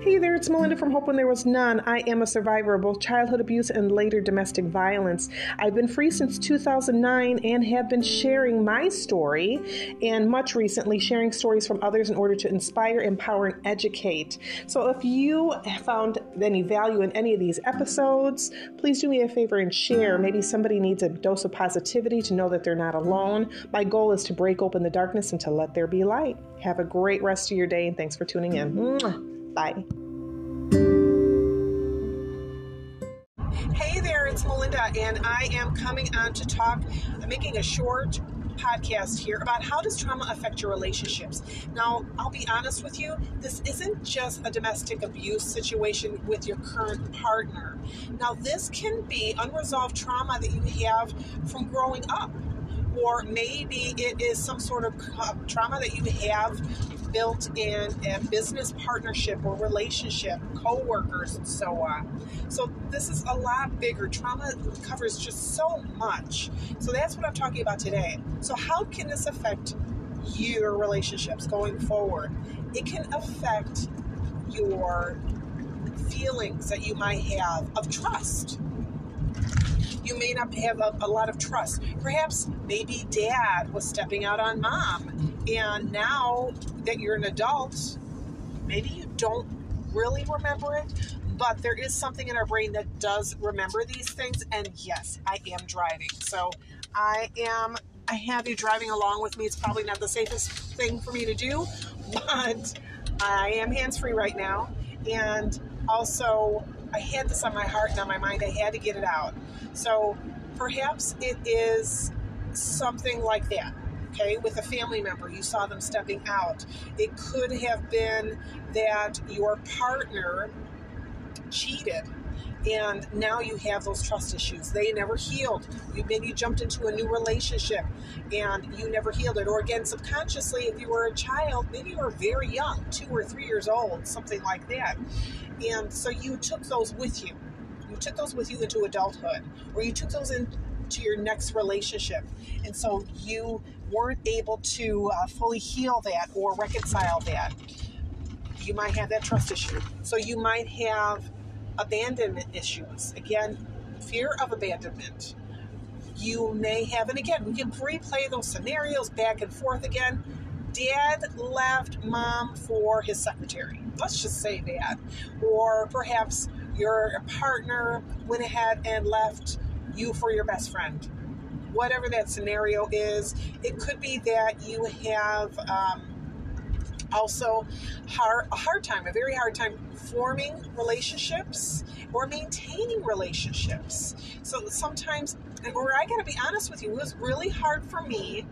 Hey there, it's Melinda from Hope When There Was None. I am a survivor of both childhood abuse and later domestic violence. I've been free since 2009 and have been sharing my story and much recently sharing stories from others in order to inspire, empower, and educate. So if you found any value in any of these episodes, please do me a favor and share. Maybe somebody needs a dose of positivity to know that they're not alone. My goal is to break open the darkness and to let there be light. Have a great rest of your day and thanks for tuning in. Mwah. Bye. Hey there, it's Melinda, and I am coming on to talk. I'm making a short podcast here about how does trauma affect your relationships. Now, I'll be honest with you, this isn't just a domestic abuse situation with your current partner. Now, this can be unresolved trauma that you have from growing up or maybe it is some sort of trauma that you have built in a business partnership or relationship, co-workers and so on. So this is a lot bigger. Trauma covers just so much. So that's what I'm talking about today. So how can this affect your relationships going forward? It can affect your feelings that you might have of trust you may not have a, a, lot of trust. Perhaps maybe dad was stepping out on mom, and now that you're an adult, maybe you don't really remember it, but there is something in our brain that does remember these things. And yes, I am driving. So I am, I have you driving along with me. It's probably not the safest thing for me to do, but I am hands free right now. And also, I had this on my heart and on my mind. I had to get it out. So perhaps it is something like that. Okay, with a family member, you saw them stepping out. It could have been that your partner cheated and now you have those trust issues. They never healed. You maybe you jumped into a new relationship and you never healed it. Or again, subconsciously, if you were a child, maybe you were very young, two or three years old, something like that. And so you took those with you. You took those with you into adulthood, or you took those into your next relationship. And so you weren't able to uh, fully heal that or reconcile that. You might have that trust issue. So you might have abandonment issues. Again, fear of abandonment. You may have, and again, we can replay those scenarios back and forth again. Dad left mom for his secretary. Let's just say that. Or perhaps your partner went ahead and left you for your best friend. Whatever that scenario is, it could be that you have um, also hard, a hard time, a very hard time forming relationships or maintaining relationships. So sometimes, or I got to be honest with you, it was really hard for me,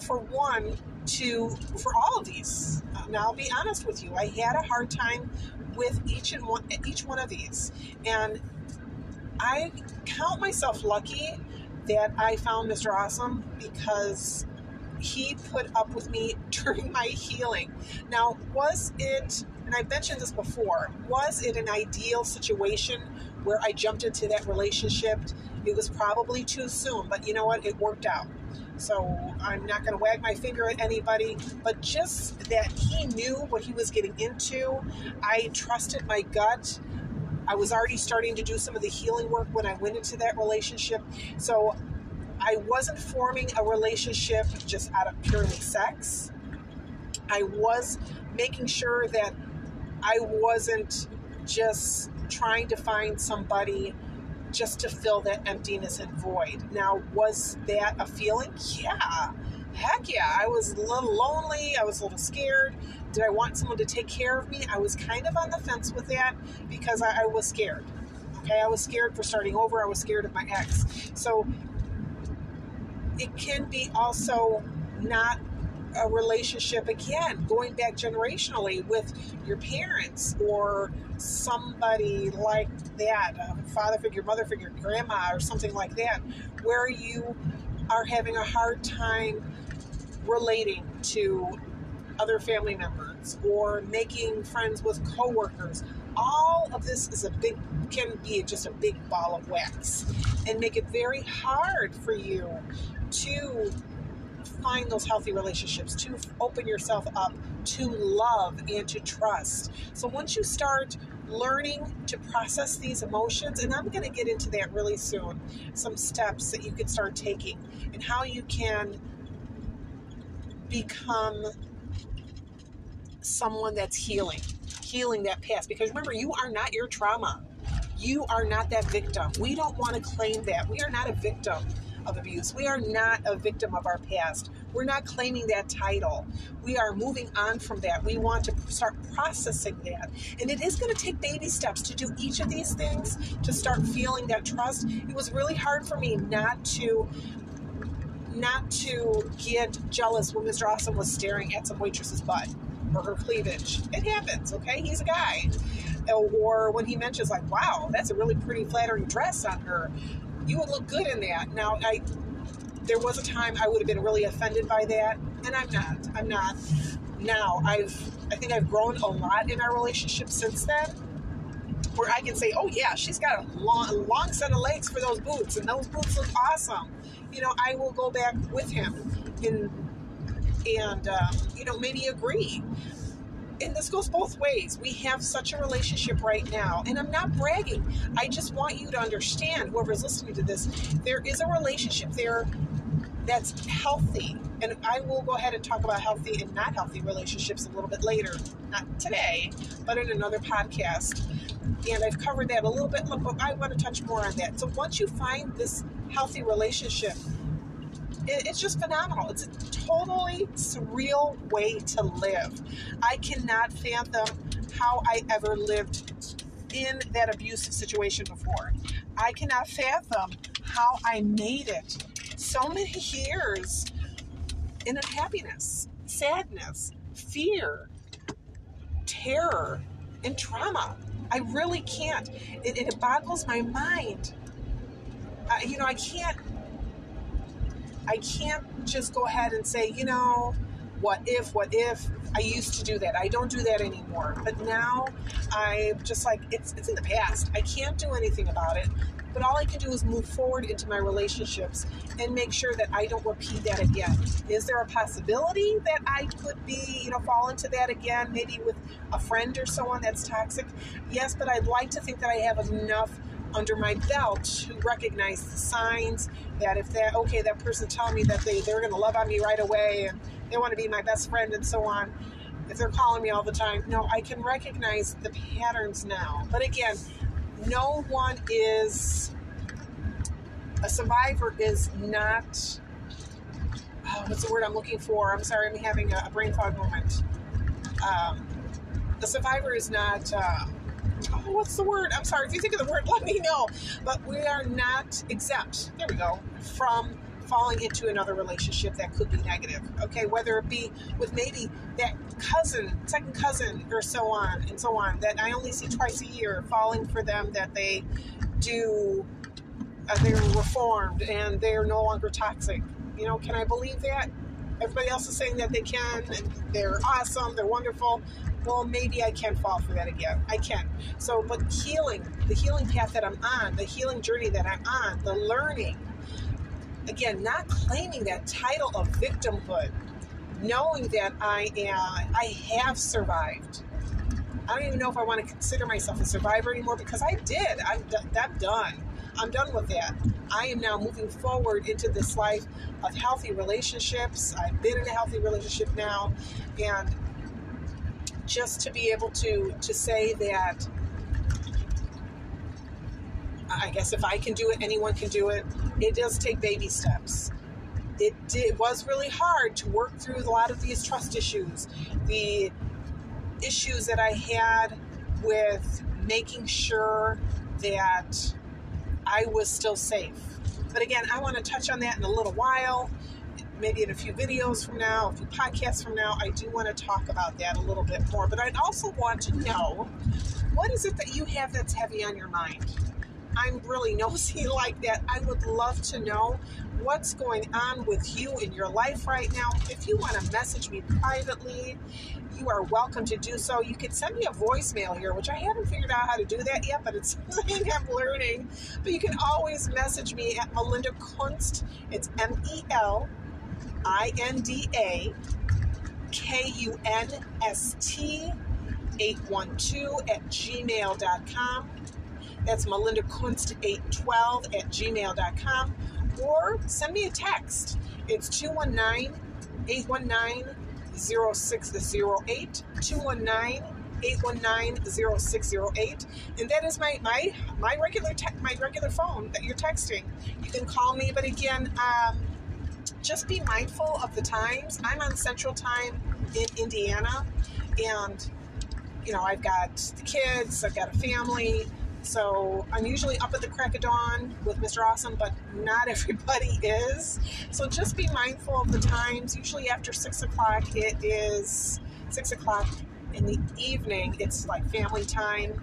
for one, to for all of these. Uh, now I'll be honest with you, I had a hard time with each and one each one of these, and I count myself lucky that I found Mr. Awesome because he put up with me during my healing. Now, was it, and I've mentioned this before, was it an ideal situation where I jumped into that relationship? It was probably too soon, but you know what? It worked out. So I'm not going to wag my finger at anybody, but just that he knew what he was getting into. I trusted my gut. I was already starting to do some of the healing work when I went into that relationship. So I wasn't forming a relationship just out of purely sex. I was making sure that I wasn't just trying to find somebody just to fill that emptiness and void. Now, was that a feeling? Yeah. Heck yeah. I was a little lonely. I was a little scared. Did I want someone to take care of me? I was kind of on the fence with that because I, I was scared. Okay. I was scared for starting over. I was scared of my ex. So it can be also not a relationship again going back generationally with your parents or somebody like that a father figure mother figure grandma or something like that where you are having a hard time relating to other family members or making friends with coworkers. All of this is a big can be just a big ball of wax and make it very hard for you to find those healthy relationships, to open yourself up to love and to trust. So once you start learning to process these emotions, and I'm going to get into that really soon, some steps that you can start taking and how you can become someone that's healing, healing that past. Because remember, you are not your trauma. You are not that victim. We don't want to claim that. We are not a victim of abuse. We are not a victim of our past. We're not claiming that title. We are moving on from that. We want to start processing that. And it is going to take baby steps to do each of these things to start feeling that trust. It was really hard for me not to not to get jealous when Mr. Awesome was staring at some waitress's butt or her cleavage. It happens, okay? He's a guy. Or when he mentions like, "Wow, that's a really pretty flattering dress on her." you would look good in that. Now, I there was a time I would have been really offended by that, and I'm not. I'm not. Now, I've I think I've grown a lot in our relationship since then, where I can say, "Oh yeah, she's got a long, long set of legs for those boots, and those boots look awesome." You know, I will go back with him and and um, you know maybe agree and this goes both ways. We have such a relationship right now, and I'm not bragging. I just want you to understand, whoever's listening to this, there is a relationship there that's healthy. And I will go ahead and talk about healthy and not healthy relationships a little bit later. Not today, but in another podcast. And I've covered that a little bit, but I want to touch more on that. So once you find this healthy relationship, it's just phenomenal. It's a totally surreal way to live. I cannot fathom how I ever lived in that abusive situation before. I cannot fathom how I made it so many years in unhappiness, sadness, fear, terror, and trauma. I really can't. It, it boggles my mind. Uh, you know, I can't I can't just go ahead and say, you know, what if, what if. I used to do that. I don't do that anymore. But now I'm just like, it's, it's in the past. I can't do anything about it. But all I can do is move forward into my relationships and make sure that I don't repeat that again. Is there a possibility that I could be, you know, fall into that again, maybe with a friend or someone that's toxic? Yes, but I'd like to think that I have enough under my belt to recognize the signs that if that okay that person telling me that they, they're going to love on me right away and they want to be my best friend and so on. If they're calling me all the time no i can recognize the patterns now. But again no one is a survivor is not oh, what's the word i'm looking for? I'm sorry i'm having a, brain fog moment. Um, the survivor is not uh, oh, what's the word? I'm sorry. If you think of the word, let me know. But we are not exempt. There we go. From falling into another relationship that could be negative. Okay, whether it be with maybe that cousin, second cousin, or so on and so on that I only see twice a year, falling for them that they do, uh, they're reformed and they're no longer toxic. You know, can I believe that? Everybody else is saying that they can, they're awesome, they're wonderful well, maybe I can fall for that again. I can. So, but healing, the healing path that I'm on, the healing journey that I'm on, the learning, again, not claiming that title of victimhood, knowing that I am, I have survived. I don't even know if I want to consider myself a survivor anymore because I did. I'm, I'm done. I'm done with that. I am now moving forward into this life of healthy relationships. I've been in a healthy relationship now, and just to be able to to say that I guess if I can do it, anyone can do it. It does take baby steps. It, did, was really hard to work through a lot of these trust issues, the issues that I had with making sure that I was still safe. But again, I want to touch on that in a little while maybe in a few videos from now, a few podcasts from now, I do want to talk about that a little bit more. But I'd also want to know what is it that you have that's heavy on your mind? I'm really nosy like that. I would love to know what's going on with you in your life right now. If you want to message me privately, you are welcome to do so. You can send me a voicemail here, which I haven't figured out how to do that yet, but it's something I'm learning. But you can always message me at Melinda Kunst. It's M E L I N D A K U N S T 812 at gmail.com. That's Melinda Kunst 812 at gmail.com. Or send me a text. It's 219 819 0608. 219 819-0608 and that is my my my regular te- my regular phone that you're texting you can call me but again um, just be mindful of the times i'm on central time in indiana and you know i've got the kids i've got a family so I'm usually up at the crack of dawn with Mr. Awesome, but not everybody is. So just be mindful of the times. Usually after six o'clock, it is six o'clock in the evening. It's like family time.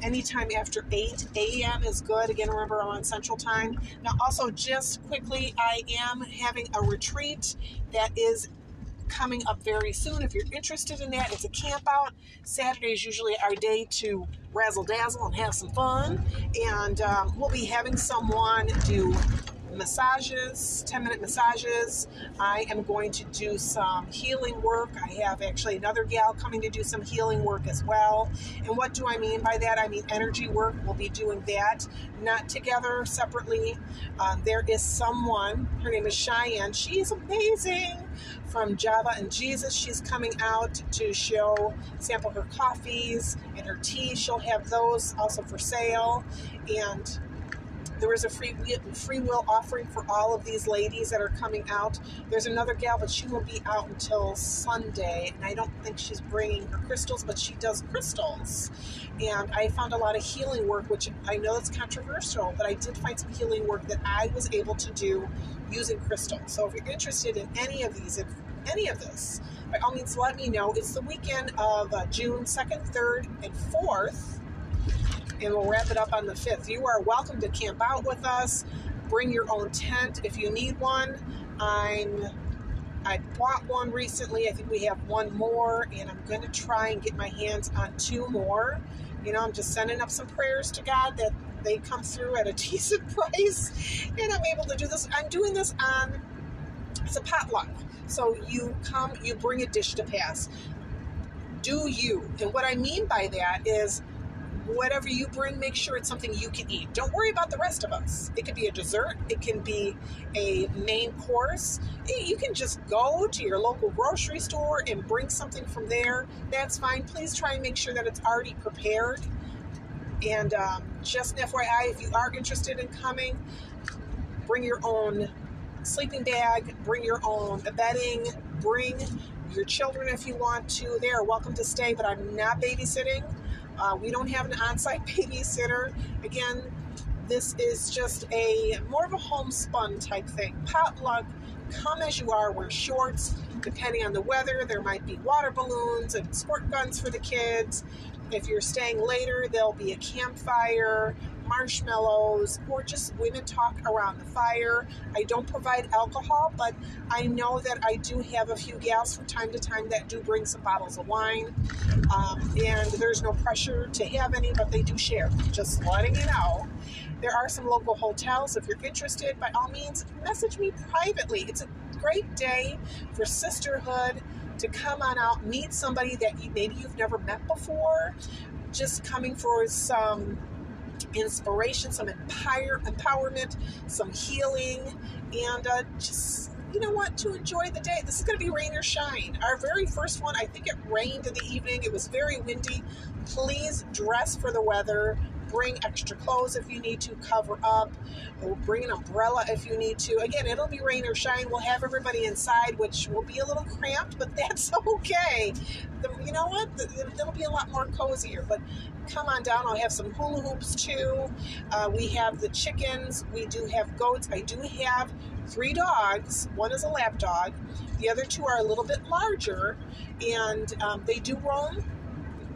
Anytime after 8 a.m. is good. Again, remember I'm on Central Time. Now, also, just quickly, I am having a retreat that is coming up very soon. If you're interested in that, it's a camp out. Saturday is usually our day to razzle dazzle and have some fun. And um, we'll be having someone do massages, 10 minute massages. I am going to do some healing work. I have actually another gal coming to do some healing work as well. And what do I mean by that? I mean energy work. We'll be doing that, not together, separately. Um, there is someone, her name is Cheyenne. She is amazing from Java and Jesus. She's coming out to show, sample her coffees and her tea. She'll have those also for sale. And there is a free free will offering for all of these ladies that are coming out. There's another gal, but she won't be out until Sunday, and I don't think she's bringing her crystals, but she does crystals. And I found a lot of healing work, which I know it's controversial, but I did find some healing work that I was able to do using crystals. So if you're interested in any of these, if any of this, by all means, let me know. It's the weekend of uh, June 2nd, 3rd, and 4th, and we'll wrap it up on the 5th. You are welcome to camp out with us. Bring your own tent if you need one. I'm I bought one recently. I think we have one more, and I'm going to try and get my hands on two more. You know, I'm just sending up some prayers to God that they come through at a decent price, and I'm able to do this. I'm doing this on it's a potluck. So you come, you bring a dish to pass. Do you? And what I mean by that is whatever you bring, make sure it's something you can eat. Don't worry about the rest of us. It could be a dessert, it can be a main course. You can just go to your local grocery store and bring something from there. That's fine. Please try and make sure that it's already prepared. And um, just an FYI, if you are interested in coming, bring your own sleeping bag, bring your own bedding, bring your children if you want to. They are welcome to stay, but I'm not babysitting. Uh, we don't have an on site babysitter. Again, this is just a more of a homespun type thing. Potluck, come as you are, wear shorts. Depending on the weather, there might be water balloons and squirt guns for the kids. If you're staying later, there'll be a campfire marshmallows, or just women talk around the fire. I don't provide alcohol, but I know that I do have a few gals from time to time that do bring some bottles of wine. Um, and there's no pressure to have any, but they do share. Just letting you know. There are some local hotels. If you're interested, by all means, message me privately. It's a great day for sisterhood to come on out, meet somebody that you, maybe you've never met before, just coming for some inspiration, some empire, empowerment, some healing, and uh, just you know what to enjoy the day. This is going to be rain or shine. Our very first one, I think it rained in the evening. It was very windy. Please dress for the weather bring extra clothes if you need to cover up or bring an umbrella if you need to. Again it'll be rain or shine. We'll have everybody inside which will be a little cramped but that's okay. The, you know what? It'll be a lot more cozier. But come on down. I'll have some hula hoops too. Uh, we have the chickens. We do have goats. I do have three dogs. One is a lap dog the other two are a little bit larger and um, they do roam.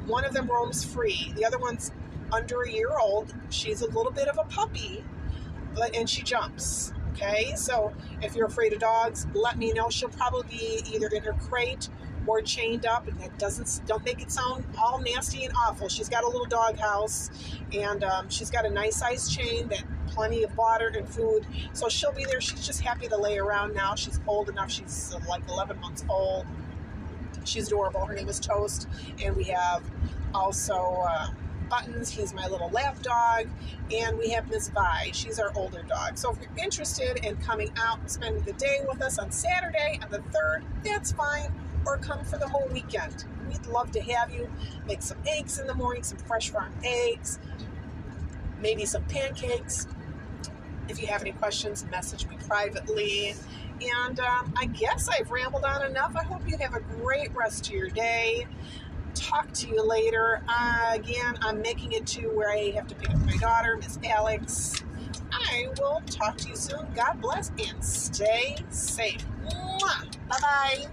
One of them roams free. The other one's under a year old. She's a little bit of a puppy, but and she jumps. Okay, so if you're afraid of dogs, let me know. She'll probably be either in her crate or chained up, and that doesn't don't make it sound all nasty and awful. She's got a little dog house, and um, she's got a nice size chain that plenty of water and food. So she'll be there. She's just happy to lay around now. She's old enough. She's uh, like 11 months old. She's adorable. Her name is Toast. And we have also uh, Buttons. He's my little lap dog. And we have Miss Vi. She's our older dog. So if you're interested in coming out and spending the day with us on Saturday on the 3rd, that's fine. Or come for the whole weekend. We'd love to have you. Make some eggs in the morning, some fresh farm eggs, maybe some pancakes. If you have any questions, message me privately. And um, I guess I've rambled on enough. I hope you have a great rest of your day. Talk to you later. Uh, again, I'm making it to where I have to pick up my daughter, Miss Alex. I will talk to you soon. God bless and stay safe. Bye bye.